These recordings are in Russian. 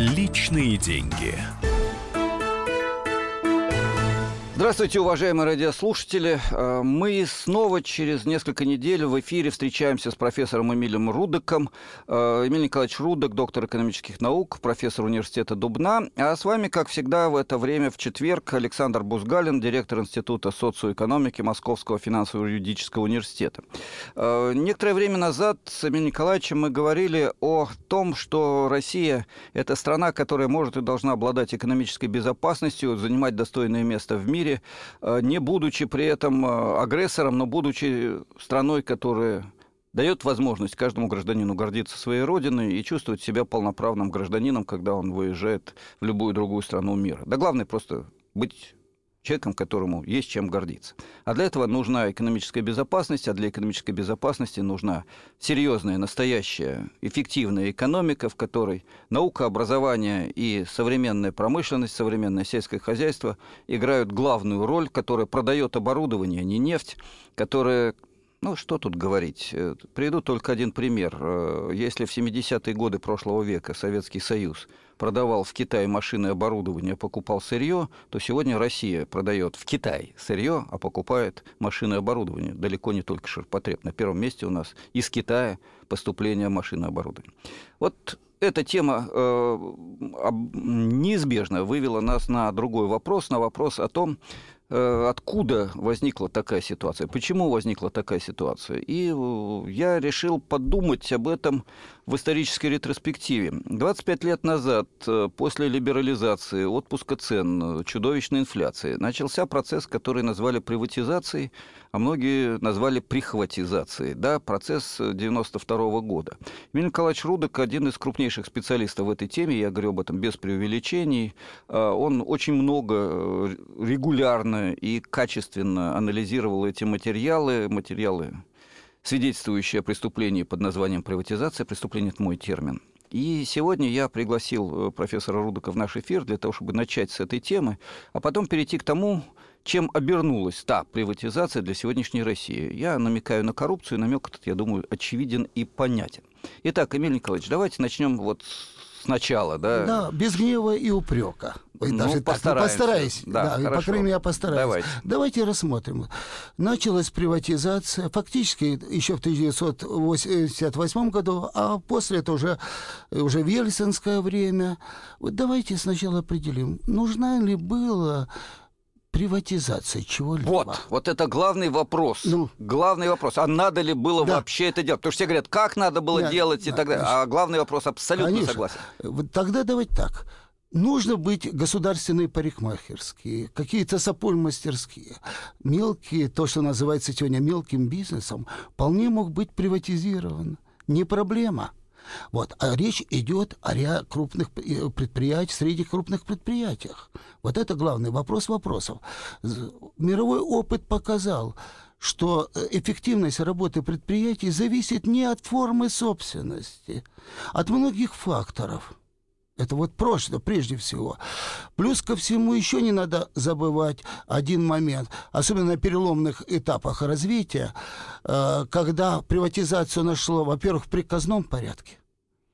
Личные деньги. Здравствуйте, уважаемые радиослушатели. Э, мы снова через несколько недель в эфире встречаемся с профессором Эмилем Рудоком. Э, Эмиль Николаевич Рудок, доктор экономических наук, профессор университета Дубна. А с вами, как всегда, в это время в четверг Александр Бузгалин, директор Института социоэкономики Московского финансово-юридического университета. Э, некоторое время назад с Эмилем Николаевичем мы говорили о том, что Россия – это страна, которая может и должна обладать экономической безопасностью, занимать достойное место в мире, мире, э, не будучи при этом э, агрессором, но будучи страной, которая дает возможность каждому гражданину гордиться своей родиной и чувствовать себя полноправным гражданином, когда он выезжает в любую другую страну мира. Да главное просто быть человеком, которому есть чем гордиться. А для этого нужна экономическая безопасность, а для экономической безопасности нужна серьезная, настоящая, эффективная экономика, в которой наука, образование и современная промышленность, современное сельское хозяйство играют главную роль, которая продает оборудование, а не нефть, которая ну, что тут говорить? Э, приведу только один пример. Э, если в 70-е годы прошлого века Советский Союз продавал в Китай машины и оборудование, покупал сырье, то сегодня Россия продает в Китай сырье, а покупает машины и оборудование. Далеко не только ширпотреб. На первом месте у нас из Китая поступление машин и оборудования. Вот эта тема э, неизбежно вывела нас на другой вопрос, на вопрос о том, Э, откуда возникла такая ситуация, почему возникла такая ситуация. И э, я решил подумать об этом в исторической ретроспективе. 25 лет назад, э, после либерализации, отпуска цен, чудовищной инфляции, начался процесс, который назвали приватизацией, а многие назвали прихватизацией. Да, процесс 92 -го года. Эмиль Николаевич Рудок, один из крупнейших специалистов в этой теме, я говорю об этом без преувеличений, он очень много регулярно и качественно анализировал эти материалы, материалы, свидетельствующие о преступлении под названием приватизация. Преступление – это мой термин. И сегодня я пригласил э, профессора Рудока в наш эфир для того, чтобы начать с этой темы, а потом перейти к тому, чем обернулась та приватизация для сегодняшней России. Я намекаю на коррупцию, намек этот, я думаю, очевиден и понятен. Итак, Эмиль Николаевич, давайте начнем вот сначала, да? Да, без гнева и упрека. Ну, даже постараемся. постараюсь. Да, да по крайней мере, я постараюсь. Давайте. Давайте рассмотрим. Началась приватизация, фактически еще в 1988 году, а после это уже, уже в ельцинское время. Вот давайте сначала определим, нужна ли была приватизация чего-либо. Вот, вот это главный вопрос. Ну, главный вопрос. А надо ли было да. вообще это делать? Потому что все говорят, как надо было да, делать да, и так далее. А главный вопрос абсолютно конечно. согласен. Вот тогда давайте так. Нужно быть государственные парикмахерские, какие-то сапуль-мастерские. Мелкие, то, что называется сегодня мелким бизнесом, вполне мог быть приватизирован. Не проблема. Вот. А речь идет о ряд крупных э, предприятиях, среди крупных предприятиях. Вот это главный вопрос вопросов. Мировой опыт показал, что э, эффективность работы предприятий зависит не от формы собственности, от многих факторов. Это вот прошлое, прежде всего. Плюс ко всему еще не надо забывать один момент, особенно на переломных этапах развития, э, когда приватизацию нашло, во-первых, в приказном порядке.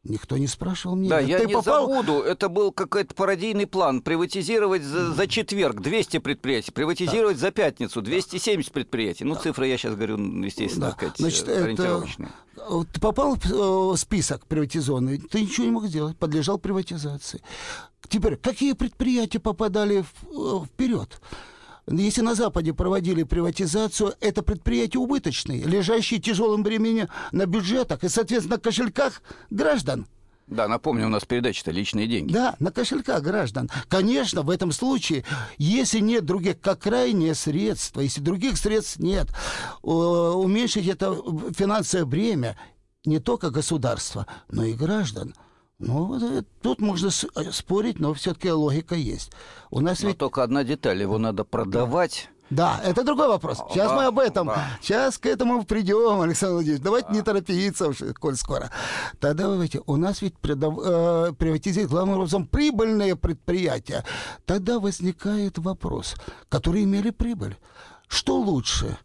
Никто не спрашивал меня. Да, я не попал... забуду. Это был какой-то пародийный план. Приватизировать за, за четверг 200 предприятий, приватизировать да. за пятницу 270 да. предприятий. Ну, да. цифры я сейчас говорю, естественно, да. сказать, Значит, ориентировочные. Это... Ты попал в э, список приватизационный, ты ничего не мог сделать, подлежал приватизации. Теперь, какие предприятия попадали э, вперед? Если на Западе проводили приватизацию, это предприятия убыточные, лежащие тяжелым бременем на бюджетах и, соответственно, на кошельках граждан. Да, напомню, у нас передача-то личные деньги. Да, на кошельках граждан. Конечно, в этом случае, если нет других, как крайнее средство, если других средств нет, уменьшить это финансовое бремя не только государства, но и граждан – ну, э, тут можно э, спорить, но все-таки логика есть. У нас но ведь... только одна деталь, его надо продавать. Да, это другой вопрос. Сейчас да, мы об этом. Да. Сейчас к этому придем, Александр Владимирович. Давайте да. не торопиться коль скоро. Тогда, давайте, у нас ведь предав... э, приватизируют главным образом прибыльные предприятия. Тогда возникает вопрос, которые имели прибыль. Что лучше?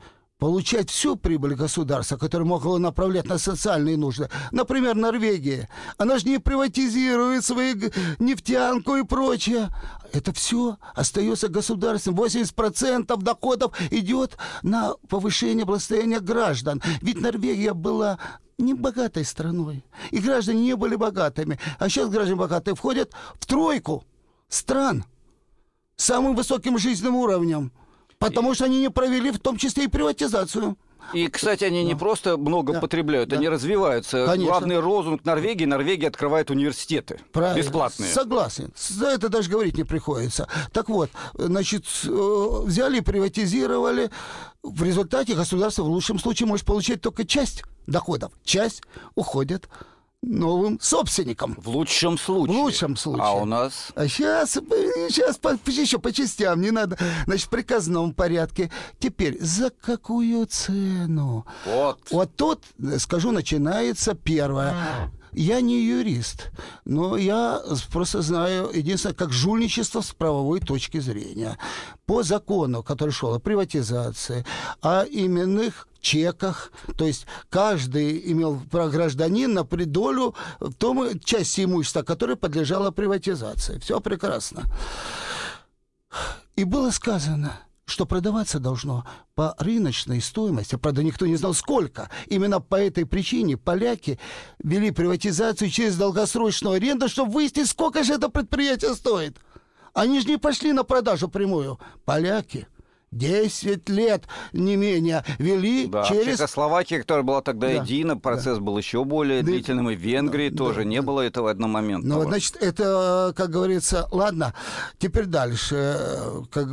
Получать всю прибыль государства, которое могло направлять на социальные нужды. Например, Норвегия. Она же не приватизирует свои нефтянку и прочее. Это все остается государством. 80% доходов идет на повышение благосостояния граждан. Ведь Норвегия была не богатой страной. И граждане не были богатыми. А сейчас граждане богатые входят в тройку стран с самым высоким жизненным уровнем. Потому что они не провели в том числе и приватизацию. И, кстати, они да. не просто много да. потребляют, да. они развиваются. Конечно. Главный лозунг Норвегии – Норвегия открывает университеты Правильно. бесплатные. Согласен. За это даже говорить не приходится. Так вот, значит, э, взяли, приватизировали. В результате государство в лучшем случае может получать только часть доходов. Часть уходит новым собственником. В лучшем случае. В лучшем случае. А у нас? А сейчас, сейчас по, еще по частям, не надо. Значит, в приказном порядке. Теперь, за какую цену? Вот. Вот тут, скажу, начинается первое. Я не юрист, но я просто знаю, единственное, как жульничество с правовой точки зрения. По закону, который шел о приватизации, о именных чеках, то есть каждый имел гражданин на придолю в том части имущества, которая подлежала приватизации. Все прекрасно. И было сказано – что продаваться должно по рыночной стоимости. Правда, никто не знал, сколько. Именно по этой причине поляки вели приватизацию через долгосрочную аренду, чтобы выяснить, сколько же это предприятие стоит. Они же не пошли на продажу прямую. Поляки – 10 лет, не менее, вели да, через... В Чехословакии, которая была тогда да, едина, процесс да. был еще более да, длительным, и в Венгрии да, тоже да, не да. было этого одномоментного. Ну, значит, это, как говорится, ладно, теперь дальше, как,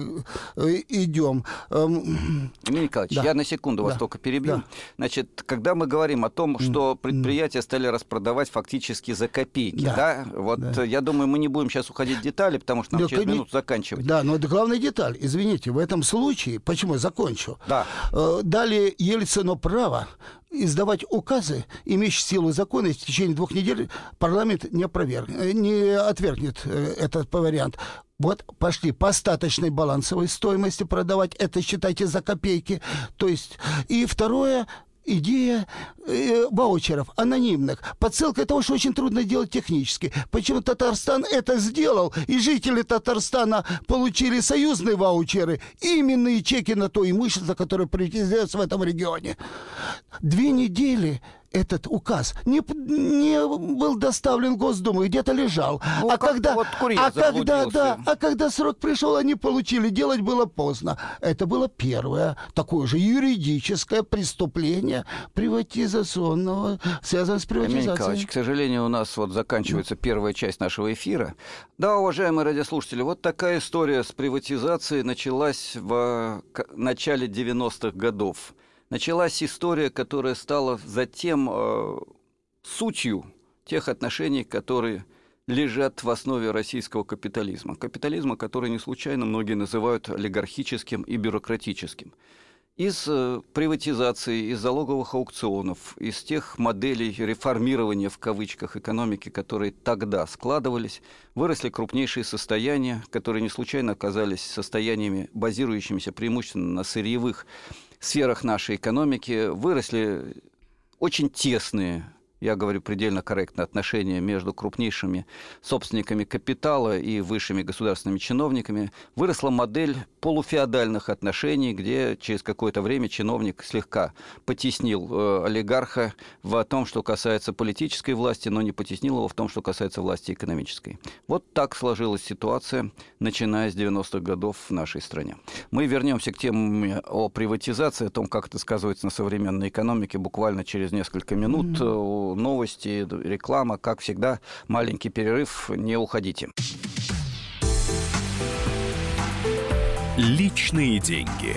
идем. Эм, Emilий Николаевич, да. я на секунду вас да. только перебью. Да. Значит, когда мы говорим о том, что предприятия стали распродавать фактически за копейки, да, да? вот да. я думаю, мы не будем сейчас уходить в детали, потому что нам да, через минуту заканчивать. Да, но это главная деталь, извините, в этом случае случае, почему закончу, да. э, дали Ельцину право издавать указы, имеющие силу закона, и в течение двух недель парламент не, опроверг, э, не отвергнет э, этот вариант. Вот пошли по остаточной балансовой стоимости продавать, это считайте за копейки. То есть, и второе, идея э, ваучеров анонимных. Подсылка того, что очень трудно делать технически. Почему Татарстан это сделал, и жители Татарстана получили союзные ваучеры, именные чеки на то имущество, которое приватизируется в этом регионе. Две недели этот указ не, не был доставлен в Госдуму, где-то лежал. Ну, а когда, вот а когда, да, а когда срок пришел, они получили. Делать было поздно. Это было первое такое же юридическое преступление приватизационного, связанное с приватизацией. Николаевич, к сожалению, у нас вот заканчивается ну. первая часть нашего эфира. Да, уважаемые радиослушатели, вот такая история с приватизацией началась в начале 90-х годов началась история, которая стала затем э, сутью тех отношений, которые лежат в основе российского капитализма. Капитализма, который не случайно многие называют олигархическим и бюрократическим. Из э, приватизации, из залоговых аукционов, из тех моделей реформирования в кавычках экономики, которые тогда складывались, выросли крупнейшие состояния, которые не случайно оказались состояниями, базирующимися преимущественно на сырьевых сферах нашей экономики выросли очень тесные я говорю предельно корректно, отношения между крупнейшими собственниками капитала и высшими государственными чиновниками, выросла модель полуфеодальных отношений, где через какое-то время чиновник слегка потеснил э, олигарха в том, что касается политической власти, но не потеснил его в том, что касается власти экономической. Вот так сложилась ситуация, начиная с 90-х годов в нашей стране. Мы вернемся к теме о приватизации, о том, как это сказывается на современной экономике буквально через несколько минут. Mm-hmm новости, реклама, как всегда. Маленький перерыв, не уходите. Личные деньги.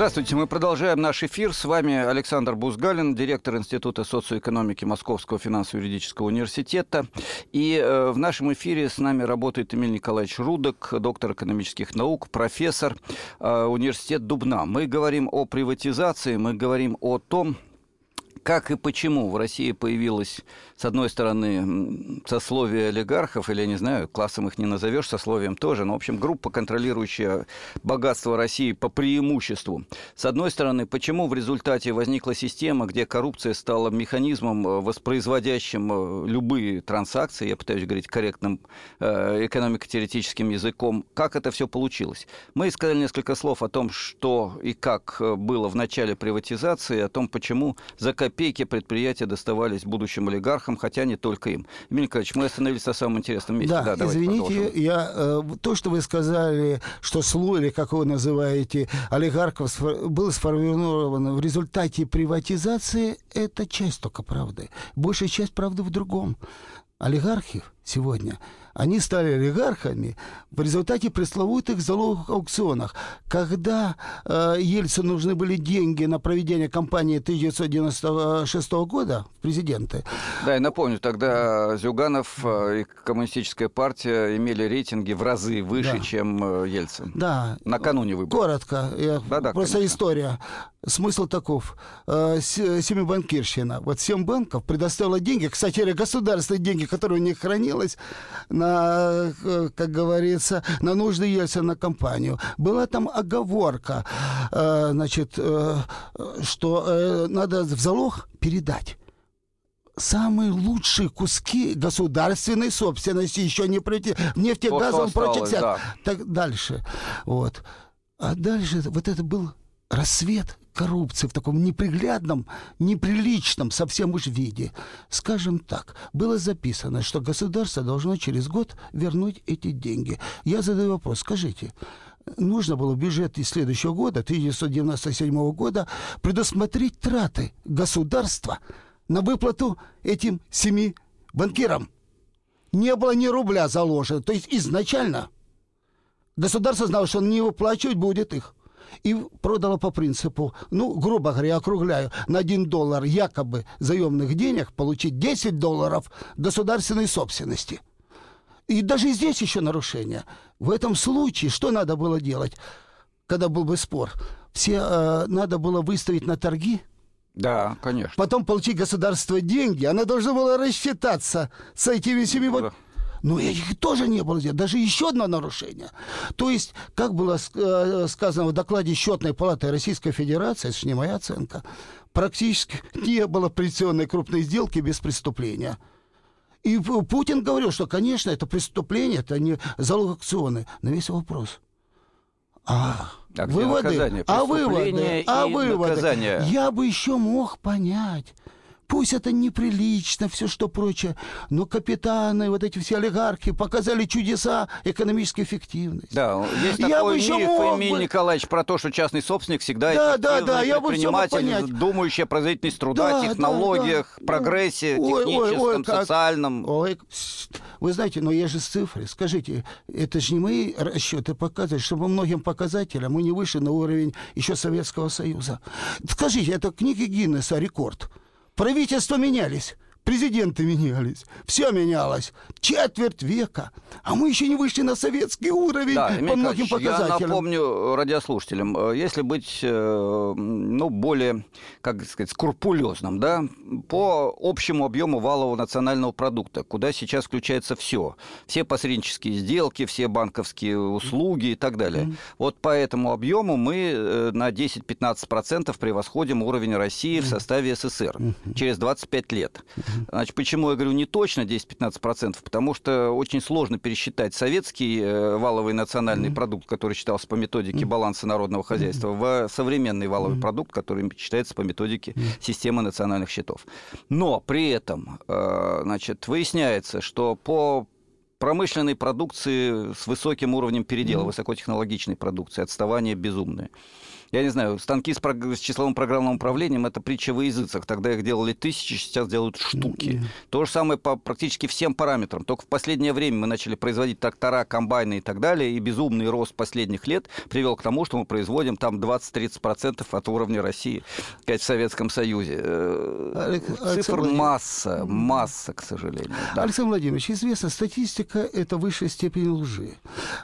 Здравствуйте, мы продолжаем наш эфир. С вами Александр Бузгалин, директор Института социоэкономики Московского финансово-юридического университета. И э, в нашем эфире с нами работает Эмиль Николаевич Рудок, доктор экономических наук, профессор э, университет Дубна. Мы говорим о приватизации, мы говорим о том, как и почему в России появилось, с одной стороны, сословие олигархов, или, не знаю, классом их не назовешь, сословием тоже, но, в общем, группа, контролирующая богатство России по преимуществу. С одной стороны, почему в результате возникла система, где коррупция стала механизмом, э, воспроизводящим э, любые транзакции, я пытаюсь говорить корректным э, экономико-теоретическим языком, как это все получилось? Мы сказали несколько слов о том, что и как было в начале приватизации, о том, почему за копейки предприятия доставались будущим олигархам, хотя не только им. Эмиль Николаевич, мы остановились на самом интересном месте. Да, да извините, я, э, то, что вы сказали, что слой, или как вы называете, олигархов был сформирован в результате приватизации, это часть только правды. Большая часть правды в другом. Олигархи сегодня – они стали олигархами в результате пресловутых залоговых аукционах. Когда э, Ельцину нужны были деньги на проведение кампании 1996 года в президенты. Да, я напомню, тогда Зюганов э, и Коммунистическая партия имели рейтинги в разы выше, да. чем э, Ельцин. Да. Накануне выборов. Коротко. Я, да, да, просто конечно. история. Смысл таков. Э, Семибанкирщина. Вот семь банков предоставила деньги, кстати, государственные деньги, которые у них хранилось, на, э, как говорится, на нужды Ельцина компанию. Была там оговорка, э, значит, э, что надо в залог передать самые лучшие куски государственной собственности еще не пройти в нефтегазовом прочее да. так дальше вот а дальше вот это был рассвет коррупции в таком неприглядном, неприличном совсем уж виде. Скажем так, было записано, что государство должно через год вернуть эти деньги. Я задаю вопрос, скажите, нужно было в бюджете следующего года, 1997 года, предусмотреть траты государства на выплату этим семи банкирам. Не было ни рубля заложено. То есть изначально государство знало, что не выплачивать будет их и продала по принципу, ну, грубо говоря, округляю, на 1 доллар якобы заемных денег получить 10 долларов государственной собственности. И даже здесь еще нарушение. В этом случае что надо было делать, когда был бы спор? Все э, надо было выставить на торги, да, конечно. Потом получить государство деньги. Она должна была рассчитаться с этими семи... Да. Но их тоже не было сделано. Даже еще одно нарушение. То есть, как было э, сказано в докладе счетной палаты Российской Федерации, это же не моя оценка, практически не было пенсионной крупной сделки без преступления. И Путин говорил, что, конечно, это преступление, это не залог акционы. Но весь вопрос. А, а выводы, а выводы, а выводы. Наказание. Я бы еще мог понять, Пусть это неприлично, все что прочее, но капитаны, вот эти все олигархи показали чудеса экономической эффективности. Да, есть я такой миф, мог Эмиль бы... Николаевич, про то, что частный собственник всегда да, да, да, я предприниматель, думающий о производительности труда, да, технологиях, да, да. прогрессе ой, техническом, ой, ой, социальном. Ой, вы знаете, но есть же цифры. Скажите, это же не мои расчеты показывают, что по многим показателям мы не вышли на уровень еще Советского Союза. Скажите, это книги Гиннесса рекорд. Правительства менялись. Президенты менялись, все менялось. Четверть века. А мы еще не вышли на советский уровень да, по многим показателям. Я напомню радиослушателям, э, если быть э, ну, более, как сказать, скрупулезным, да, по общему объему валового национального продукта, куда сейчас включается все. Все посреднические сделки, все банковские услуги и так далее. Mm-hmm. Вот по этому объему мы э, на 10-15% превосходим уровень России mm-hmm. в составе СССР mm-hmm. через 25 лет. Значит, почему я говорю не точно 10-15%? Потому что очень сложно пересчитать советский э, валовый национальный mm-hmm. продукт, который считался по методике баланса народного хозяйства, mm-hmm. в современный валовый mm-hmm. продукт, который считается по методике mm-hmm. системы национальных счетов. Но при этом, э, значит, выясняется, что по промышленной продукции с высоким уровнем передела, высокотехнологичной продукции, отставание безумное я не знаю, станки с, прог... с числовым программным управлением это притча во языцах. Тогда их делали тысячи, сейчас делают штуки. То же самое по практически всем параметрам. Только в последнее время мы начали производить трактора, комбайны и так далее, и безумный рост последних лет привел к тому, что мы производим там 20-30% от уровня России, сказать, в Советском Союзе. Э, цифр масса, масса, к сожалению. Да. Александр Владимирович, известно, статистика – это высшая степень лжи.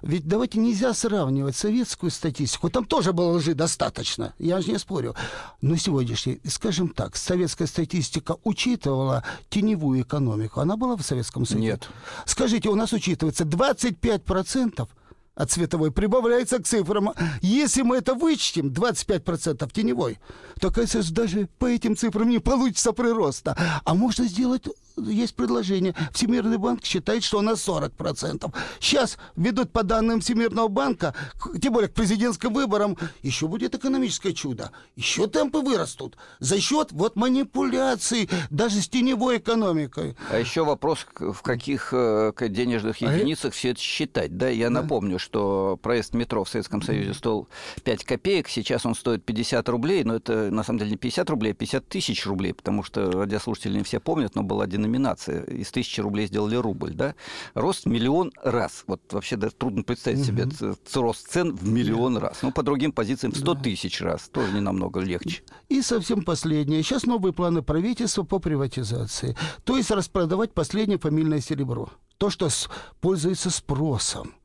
Ведь давайте нельзя сравнивать советскую статистику. Там тоже было лжи достаточно достаточно, я же не спорю. Но сегодняшний, скажем так, советская статистика учитывала теневую экономику. Она была в Советском Союзе? Нет. Скажите, у нас учитывается 25% от световой прибавляется к цифрам. Если мы это вычтем, 25% теневой, то, кажется, даже по этим цифрам не получится прироста. А можно сделать есть предложение. Всемирный банк считает, что на 40%. Сейчас ведут по данным Всемирного банка, тем более к президентским выборам, еще будет экономическое чудо. Еще темпы вырастут. За счет вот манипуляций даже с теневой экономикой. А еще вопрос, в каких э, денежных а единицах а все это считать. Да, я да. напомню, что проезд метро в Советском Союзе стоил 5 копеек, сейчас он стоит 50 рублей, но это на самом деле не 50 рублей, а 50 тысяч рублей, потому что радиослушатели не все помнят, но был один деноминация. Из тысячи рублей сделали рубль, да? Рост миллион раз. Вот вообще даже трудно представить угу. себе рост цен в миллион раз. Ну, по другим позициям 100 да. тысяч раз. Тоже не намного легче. И совсем последнее. Сейчас новые планы правительства по приватизации. То есть распродавать последнее фамильное серебро. То, что пользуется спросом.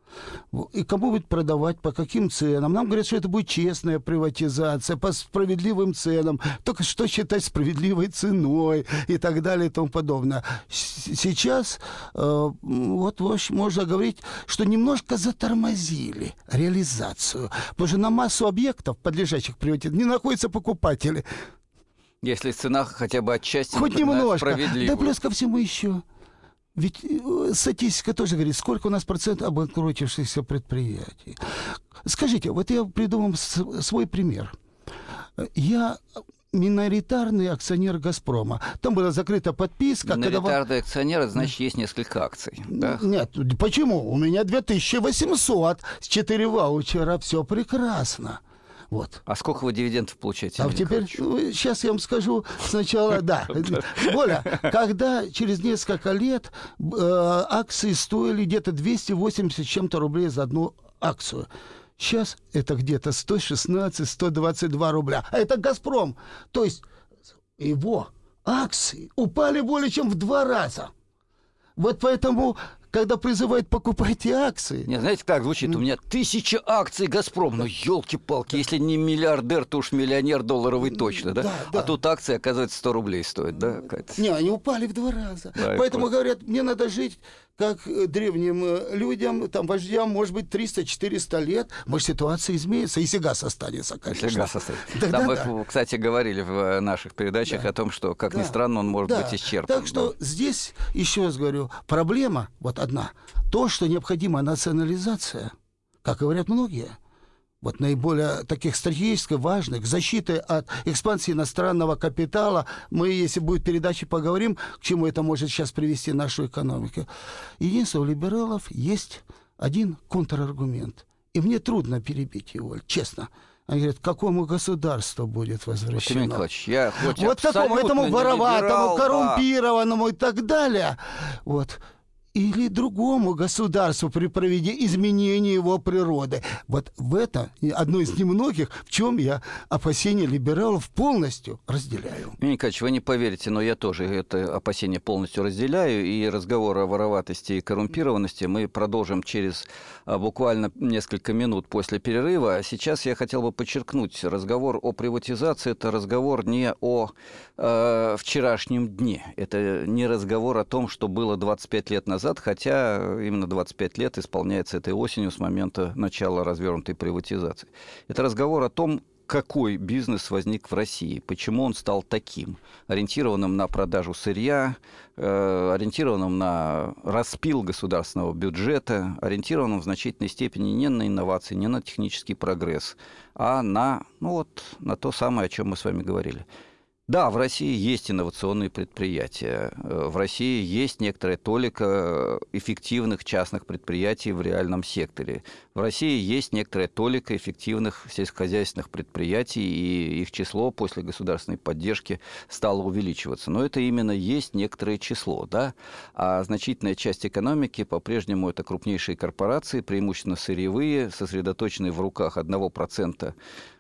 И кому будет продавать, по каким ценам. Нам говорят, что это будет честная приватизация, по справедливым ценам. Только что считать справедливой ценой и так далее и тому подобное. Сейчас э, вот можно говорить, что немножко затормозили реализацию. Потому что на массу объектов, подлежащих приватизации, не находятся покупатели. Если цена хотя бы отчасти Хоть немножко. Да плюс ко всему еще ведь э, статистика тоже говорит, сколько у нас процентов обанкротившихся предприятий. Скажите, вот я придумал свой пример. Я миноритарный акционер «Газпрома». Там была закрыта подписка. Миноритарный когда... акционер, значит, есть несколько акций. Да? Нет, почему? У меня 2800, с 4 ваучера, все прекрасно. Вот. А сколько вы дивидендов получаете? А теперь, ну, сейчас я вам скажу сначала, да. Оля, когда через несколько лет э, акции стоили где-то 280 чем-то рублей за одну акцию. Сейчас это где-то 116-122 рубля. А это «Газпром». То есть его акции упали более чем в два раза. Вот поэтому когда призывают покупайте акции. Не, знаете, как звучит? У меня тысяча акций «Газпром». Ну, елки-палки, да. если не миллиардер, то уж миллионер долларовый точно, да? да, да. А тут акции, оказывается, 100 рублей стоят, да? Не, они упали в два раза. Да, Поэтому говорят, мне надо жить как э, древним э, людям, там, вождям, может быть, 300-400 лет, может, ситуация изменится, если газ останется, конечно. Если газ останется. Тогда да. вы, кстати, говорили в э, наших передачах да. о том, что, как да. ни странно, он может да. быть исчерпан. Так что да. здесь, еще раз говорю, проблема вот одна. То, что необходима национализация, как говорят многие – вот наиболее таких стратегически важных, защиты от экспансии иностранного капитала. Мы, если будет передача, поговорим, к чему это может сейчас привести нашу экономику. Единственное, у либералов есть один контраргумент. И мне трудно перебить его, честно. Они говорят, какому государству будет возвращено? Николаевич, я хоть вот какому, этому вороватому, коррумпированному и так далее. Вот или другому государству при проведении изменения его природы. Вот в это одно из немногих, в чем я опасения либералов полностью разделяю. Николаевич, вы не поверите, но я тоже это опасение полностью разделяю, и разговор о вороватости и коррумпированности мы продолжим через а, буквально несколько минут после перерыва. А сейчас я хотел бы подчеркнуть, разговор о приватизации – это разговор не о э, вчерашнем дне, это не разговор о том, что было 25 лет назад, назад, хотя именно 25 лет исполняется этой осенью с момента начала развернутой приватизации. Это разговор о том, какой бизнес возник в России, почему он стал таким, ориентированным на продажу сырья, э, ориентированным на распил государственного бюджета, ориентированным в значительной степени не на инновации, не на технический прогресс, а на, ну вот, на то самое, о чем мы с вами говорили – Да, в России есть инновационные предприятия. Э, в России есть некоторая толика эффективных частных предприятий в реальном секторе. В России есть некоторая толика эффективных сельскохозяйственных предприятий, и их число после государственной поддержки стало увеличиваться. Но это именно есть некоторое число. Да? А значительная часть экономики по-прежнему это крупнейшие корпорации, преимущественно сырьевые, сосредоточенные в руках 1%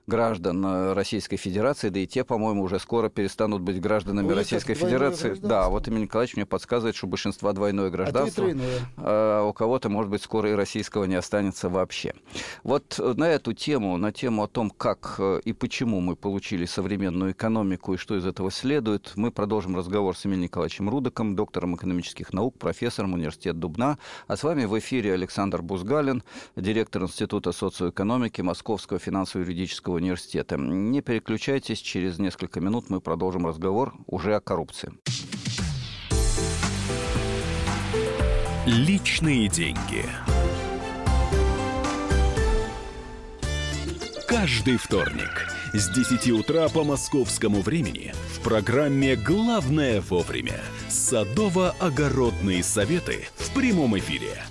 граждан э, Российской Федерации, да и те, по-моему, уже скоро перестанут быть гражданами Ой, Российской Федерации. Да, вот Эмилий Николаевич мне подсказывает, что у большинства двойное гражданство. А, а у кого-то, может быть, скоро и российского не останется вообще. Вот э, на эту тему, на тему о том, как и почему мы получили современную экономику и что из этого следует, мы продолжим разговор с Эмилием Николаевичем Рудаком, доктором экономических наук, профессором университета Дубна. А с вами в эфире Александр Бузгалин, директор Института социоэкономики Московского финансово-юридического университета. Не переключайтесь, через несколько минут мы продолжим разговор уже о коррупции. Личные деньги. Каждый вторник с 10 утра по московскому времени в программе «Главное вовремя» садово-огородные советы в прямом эфире –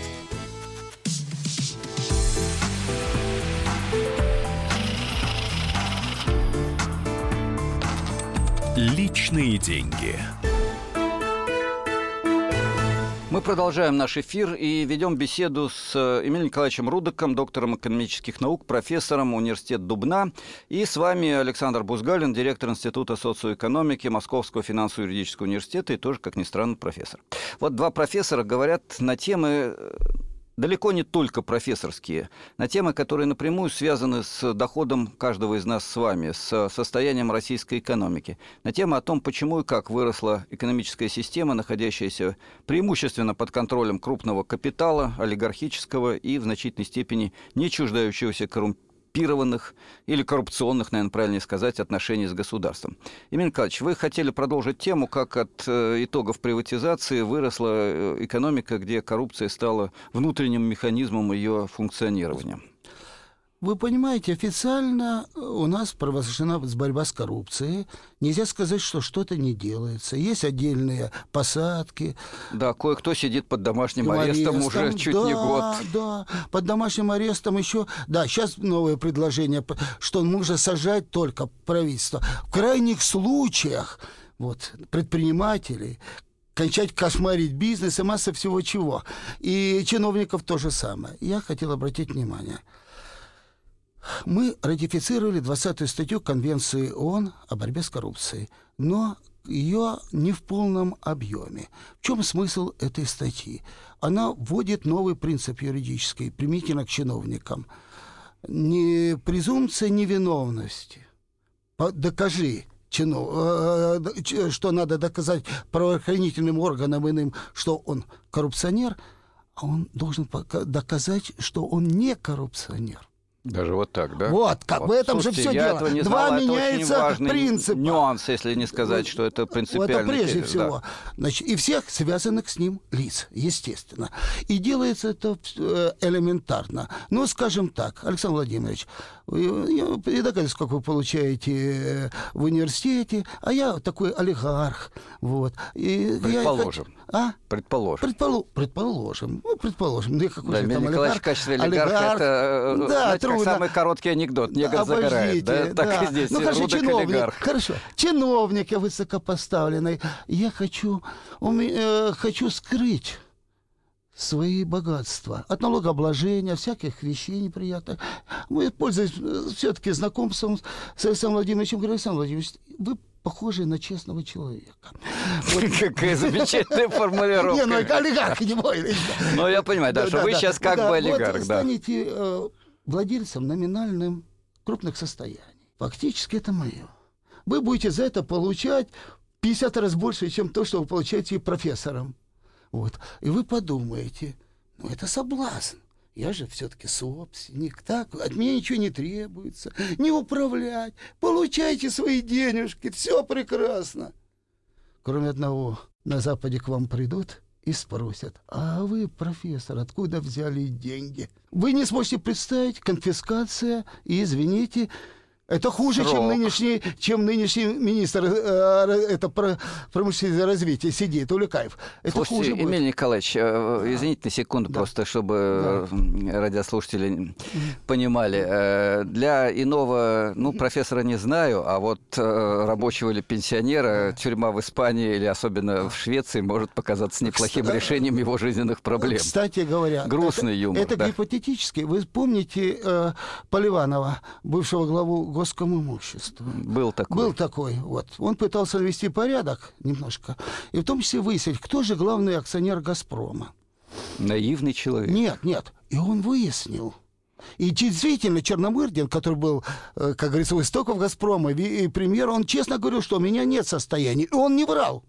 Личные деньги. Мы продолжаем наш эфир и ведем беседу с э, Эмилием Николаевичем Рудаком, доктором экономических наук, профессором университета Дубна. И с вами Александр Бузгалин, директор Института социоэкономики Московского финансово-юридического университета и тоже, как ни странно, профессор. Вот два профессора говорят на темы э, далеко не только профессорские, на темы, которые напрямую связаны с доходом каждого из нас с вами, с состоянием российской экономики, на тему о том, почему и как выросла экономическая система, находящаяся преимущественно под контролем крупного капитала, олигархического и в значительной степени не чуждающегося коррумпированного коррумпированных или коррупционных, наверное, правильнее сказать, отношений с государством. Эмиль Николаевич, вы хотели продолжить тему, как от э, итогов приватизации выросла э, экономика, где коррупция стала внутренним механизмом ее функционирования. Вы понимаете, официально у нас провозглашена борьба с коррупцией. Нельзя сказать, что что-то не делается. Есть отдельные посадки. Да, кое-кто сидит под домашним арестом, арестом уже чуть да, не год. Да, под домашним арестом еще... Да, сейчас новое предложение, что можно сажать только правительство. В крайних случаях вот, предпринимателей, кончать кошмарить бизнес и масса всего чего. И чиновников то же самое. Я хотел обратить внимание – мы ратифицировали 20-ю статью Конвенции ООН о борьбе с коррупцией, но ее не в полном объеме. В чем смысл этой статьи? Она вводит новый принцип юридический, применительно к чиновникам. Не презумпция невиновности. Докажи, э, э, что надо доказать правоохранительным органам иным, что он коррупционер, а он должен доказать, что он не коррупционер. Даже вот так, да? Вот, как вот. в этом Слушайте, же все дело. не Два знал, меняется принцип. Нюанс, если не сказать, что это принципиально. Это прежде всего. Да. Значит, и всех связанных с ним лиц, естественно. И делается это э, элементарно. Ну, скажем так, Александр Владимирович, я догадываюсь, как вы получаете э, в университете, а я такой олигарх. Вот. И Предположим. Я, а? Предположим. Предполу... Предположим. Ну, предположим. Ну, какой да, же там олигарх? в качестве олигарха олигарх. это э, да, трудно. как самый короткий анекдот. Негр Обождите, загорает. Да? да. Так и здесь. Ну, хорошо, чиновник. Олигарх. Хорошо. Чиновник я высокопоставленный. Я хочу, э, хочу скрыть свои богатства. От налогообложения, всяких вещей неприятных. Мы, пользуясь э, все-таки знакомством с Александром Владимировичем, говорю, Александр Владимирович, вы похожи на честного человека. Какая замечательная формулировка. Не, ну это олигарх, не мой. Ну, я понимаю, да, что вы сейчас как бы олигарх. Вот станете э, владельцем номинальным крупных состояний. Фактически это мое. Вы будете за это получать 50 раз больше, чем то, что вы получаете профессором. Вот. И вы подумаете, ну это соблазн. Я же все-таки собственник, так, от меня ничего не требуется, не управлять, получайте свои денежки, все прекрасно. Кроме одного, на Западе к вам придут и спросят, а вы, профессор, откуда взяли деньги? Вы не сможете представить, конфискация и, извините, это хуже, чем нынешний, чем нынешний министр э, это про промышленное развитие сидит, Уликаев. Это Слушайте, хуже Эмиль будет. Николаевич, э, извините на секунду Да. просто, чтобы э, радиослушатели понимали. Э, Для иного, ну, профессора не знаю, а вот э, рабочего или пенсионера тюрьма в Испании или особенно в Швеции может показаться неплохим Кстати, решением его жизненных проблем. Кстати говоря, Грустный это, юмор, Это да. гипотетически. Вы помните э, Поливанова, бывшего главу Госкомимущества? Был такой. Был такой, вот. Он пытался навести порядок немножко, и в том числе выяснить, кто же главный акционер «Газпрома». Наивный человек. Нет, нет. И он выяснил. И действительно, Черномырдин, который был, э, как говорится, у истоков «Газпрома», и премьер, он честно говорил, что у меня нет состояния. И он не врал.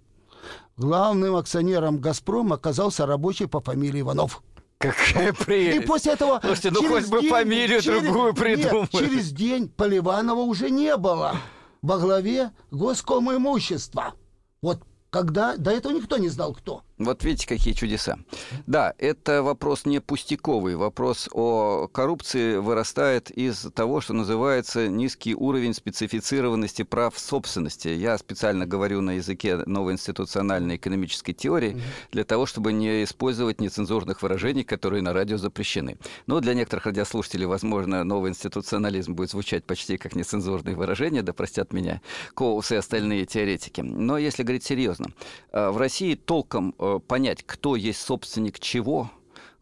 Главным акционером «Газпрома» оказался рабочий по фамилии Иванов. Какая И прелесть. после этого... Слушайте, ну хоть бы фамилию через- другую нет, придумали. через день Поливанова уже не было во главе госкомимущества. Вот когда... До этого никто не знал, кто. Вот видите, какие чудеса. Да, это вопрос не пустяковый. Вопрос о коррупции вырастает из того, что называется низкий уровень специфицированности прав собственности. Я специально говорю на языке новой институциональной экономической теории для того, чтобы не использовать нецензурных выражений, которые на радио запрещены. Но для некоторых радиослушателей, возможно, новый институционализм будет звучать почти как нецензурные выражения, да простят меня Коус и остальные теоретики. Но если говорить серьезно, э, в России толком э, понять, кто есть собственник чего,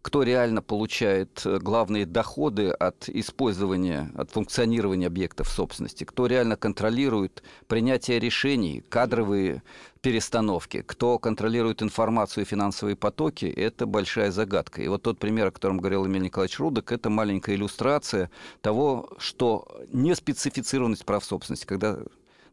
кто реально получает э, главные доходы от использования, от функционирования объектов собственности, кто реально контролирует принятие решений, кадровые перестановки, кто контролирует информацию и финансовые потоки, это большая загадка. И вот тот пример, о котором говорил Эмиль Николаевич Рудок, это маленькая иллюстрация того, что неспецифицированность прав собственности, когда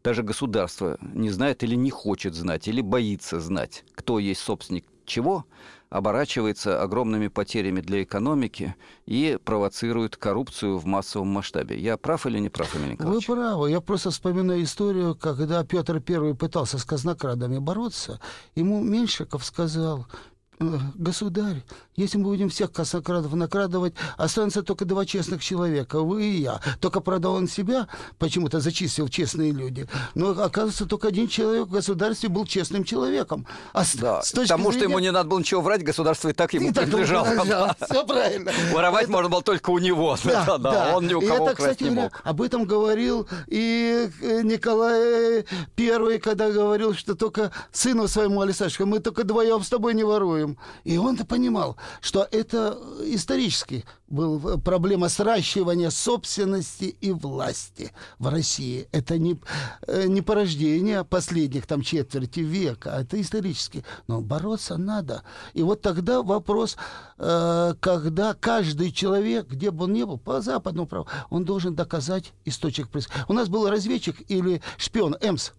даже государство не знает или не хочет знать, или боится знать, кто есть собственник чего, оборачивается огромными потерями для экономики и провоцирует коррупцию в массовом масштабе. Я прав или не прав, Эмиль Вы Николаевич? правы. Я просто вспоминаю историю, когда Петр I пытался с казнокрадами бороться. Ему Меньшиков сказал, «Э, государь, если мы будем всех казнокрадов накрадывать, останется только два честных человека, вы и я. Только, правда, он себя почему-то зачистил честные люди. Но, оказывается, только один человек в государстве был честным человеком. А с, Да, с точки потому что ему зрения- не надо было ничего врать, государство и так ему И так принадлежало. Всё правильно. Воровать можно было только у него. Да, да, он ни у И кого это, украсть кстати не мог. об этом говорил и э, Николай Первый, когда говорил, что только сыну своему Александру, мы только вдвоем с тобой не воруем. И он-то понимал, что это исторически была проблема сращивания собственности и власти в России. Это не, э, не порождение последних там четверти века, а это исторически. Но бороться надо. И вот тогда вопрос, э, когда каждый человек, где бы он ни был, по западному праву, он должен доказать источник происхождения. У нас был разведчик или шпион ЭМС,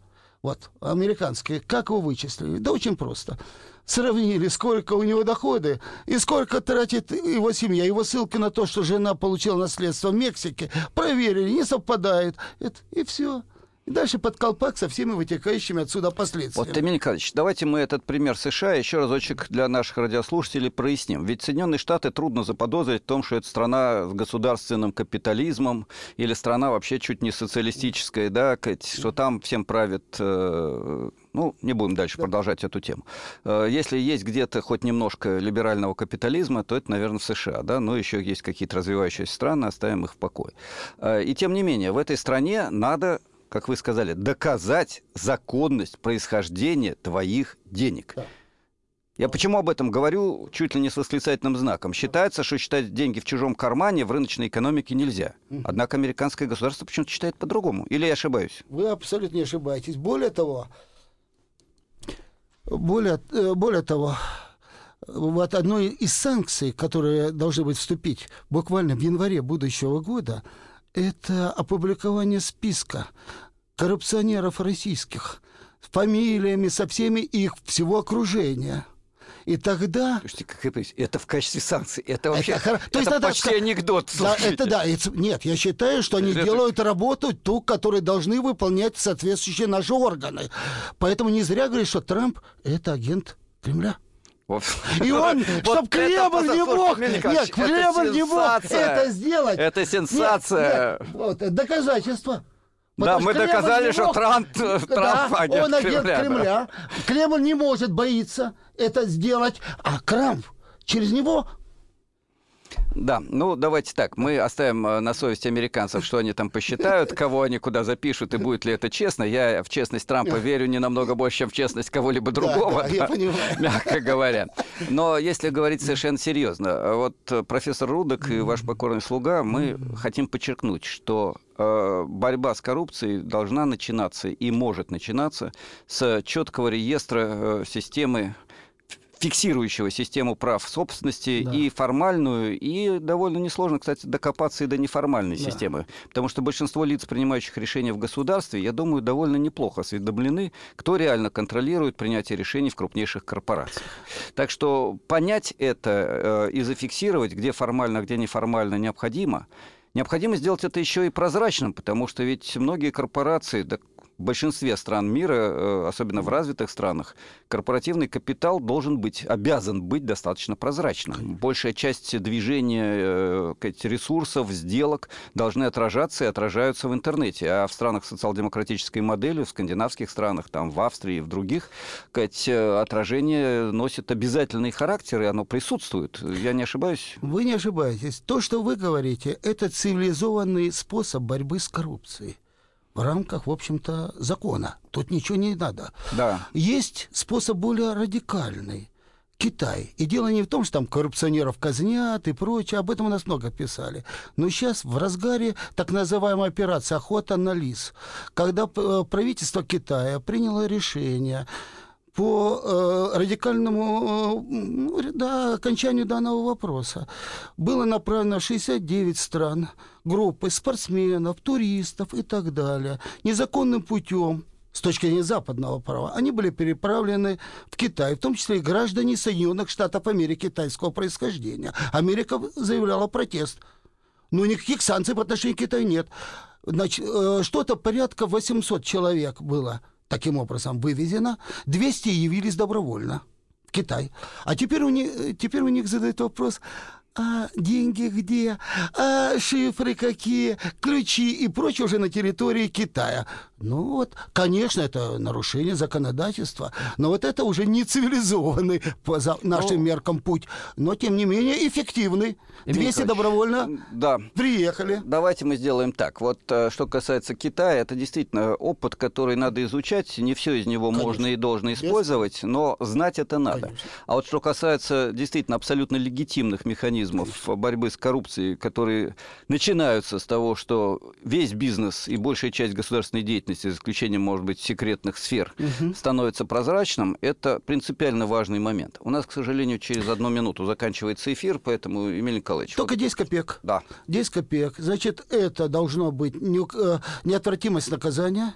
вот, американский. Как его вычислили? Да очень просто. Сравнили, сколько у него доходы и сколько тратит его семья. Его ссылки на то, что жена получила наследство в Мексике, проверили, не совпадает. Это, и все. И дальше под колпак со всеми вытекающими отсюда последствиями. Вот, Эмиль Николаевич, давайте мы этот пример США еще разочек для наших радиослушателей проясним. Ведь Соединенные Штаты трудно заподозрить в том, что это страна с государственным капитализмом или страна вообще чуть не социалистическая, да, что там всем правит... э, Ну, не будем дальше продолжать эту тему. Э, Если есть где-то хоть немножко либерального капитализма, то это, наверное, в США, да, но еще есть какие-то развивающиеся страны, оставим их в покое. Э, И тем не менее, в этой стране надо как вы сказали, доказать законность происхождения твоих денег. Я почему об этом говорю чуть ли не с восклицательным знаком? Считается, что считать деньги в чужом кармане в рыночной экономике нельзя. Однако американское государство почему-то считает по-другому. Или я ошибаюсь? Вы абсолютно не ошибаетесь. Более того, более, э, более того, вот одной из санкций, которые должны быть вступить буквально в январе будущего года, это опубликование списка коррупционеров российских. с фамилиями, со всеми их всего окружения. И тогда... Слушайте, какая прелесть. Это в качестве санкций. Это вообще... Это хоро- То есть это почти ска- анекдот. Да, это да. это- Нет, я считаю, что они Это- делают работу ту, которую должны выполнять соответствующие наши органы. Поэтому не зря говорят, что Трамп – это агент Кремля. Вот. И он, чтоб Кремль не мог, нет, Кремль не мог это сделать. Это сенсация. вот, доказательство. Да, мы доказали, что мог- Трамп- э, Да, Трамп агент он агент Кремля, да. Кремль не может боиться это сделать, а Трамп через него Да, ну давайте так, мы оставим э, на совести американцев, что они там посчитают, кого они куда запишут, и будет ли это честно. Я в честность Трампа верю не намного больше, чем в честность кого-либо другого, да, я да, понимаю. мягко говоря. Но если говорить совершенно серьезно, вот э, профессор Рудок и ваш покорный слуга, мы хотим подчеркнуть, что э, борьба с коррупцией должна начинаться и может начинаться с четкого реестра э, системы фиксирующего систему прав собственности Да. и формальную, и довольно несложно, кстати, докопаться и до неформальной Да. системы. Потому что большинство лиц, принимающих решения в государстве, я думаю, довольно неплохо осведомлены, кто реально контролирует принятие решений в крупнейших корпорациях. Так что понять это э, и зафиксировать, где формально, где неформально необходимо, необходимо сделать это еще и прозрачным, потому что ведь многие корпорации, да, в большинстве стран мира, э, особенно в развитых странах, корпоративный капитал должен быть, обязан быть достаточно прозрачным. Большая часть движения э, ресурсов, сделок должны отражаться и отражаются в интернете. А в странах социал-демократической модели, в скандинавских странах, там, в Австрии и в других, э, отражение носит обязательный характер, и оно присутствует. Я не ошибаюсь? Вы не ошибаетесь. То, что вы говорите, это цивилизованный способ борьбы с коррупцией в рамках, в общем-то, закона. Тут ничего не надо. Да. Есть способ более радикальный. Китай. И дело не в том, что там коррупционеров казнят и прочее, об этом у нас много писали. Но сейчас в разгаре так называемая операция «Охота на лис», когда э, правительство Китая приняло решение по э, радикальному э, ну, да, окончанию данного вопроса. Было направлено 69 стран, группы спортсменов, туристов и так далее. Незаконным путем с точки зрения западного права, они были переправлены в Китай, в том числе и граждане Соединенных Штатов Америки китайского происхождения. Америка заявляла протест. Но никаких санкций по отношению к Китаю нет. Значит, э, что-то порядка 800 человек было таким образом вывезено, 200 явились добровольно в Китай. А теперь у них, теперь у них задают вопрос, а деньги где, а шифры какие, ключи и прочее уже на территории Китая. Ну вот, конечно, это нарушение законодательства, но вот это уже не цивилизованный по нашим меркам путь, но тем не менее эффективный. Эмиль 200 Николаевич, добровольно Да, приехали. Давайте мы сделаем так. Вот э, что касается Китая, это действительно опыт, который надо изучать. Не все из него Конечно. можно и должно использовать, но знать это надо. Конечно. А вот что касается действительно абсолютно легитимных механизмов борьбы с коррупцией, которые начинаются с того, что весь бизнес и большая часть государственной деятельности, за исключением, может быть, секретных сфер, становится прозрачным, это принципиально важный момент. У нас, к сожалению, через одну минуту заканчивается эфир, поэтому, Эмиль Николаевич, Только вот- 10 копеек. да. 10 копеек. Значит, это должно быть э, неотвратимость наказания,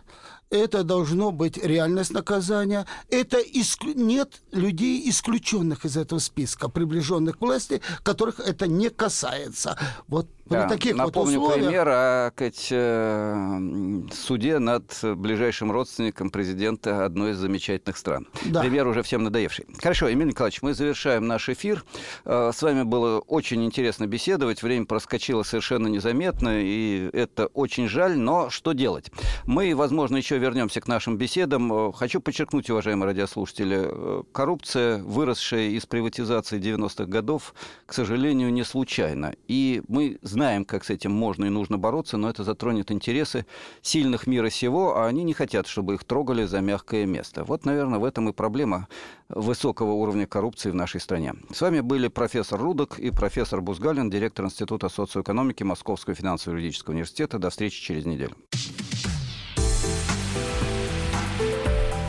это должно быть реальность наказания, это исклю- нет людей, исключенных из этого списка, приближенных к власти, которых это не касается. Вот Да, таких вот напомню условиях... пример о сказать, э, суде над ближайшим родственником президента одной из замечательных стран. Да. Пример уже всем надоевший. Хорошо, Эмиль Николаевич, мы завершаем наш эфир. Э, С вами было очень интересно беседовать. Время проскочило совершенно незаметно, и это очень жаль, но что делать? Мы, возможно, еще вернемся к нашим беседам. Э, Хочу подчеркнуть, уважаемые радиослушатели, э, коррупция, выросшая из приватизации 90-х годов, к сожалению, не случайно. И мы знаем, как с этим можно и нужно бороться, но это затронет интересы сильных мира сего, а они не хотят, чтобы их трогали за мягкое место. Вот, наверное, в этом и проблема высокого уровня коррупции в нашей стране. С вами были профессор Рудок и профессор Бузгалин, директор Института социоэкономики Московского финансово-юридического университета. До встречи через неделю.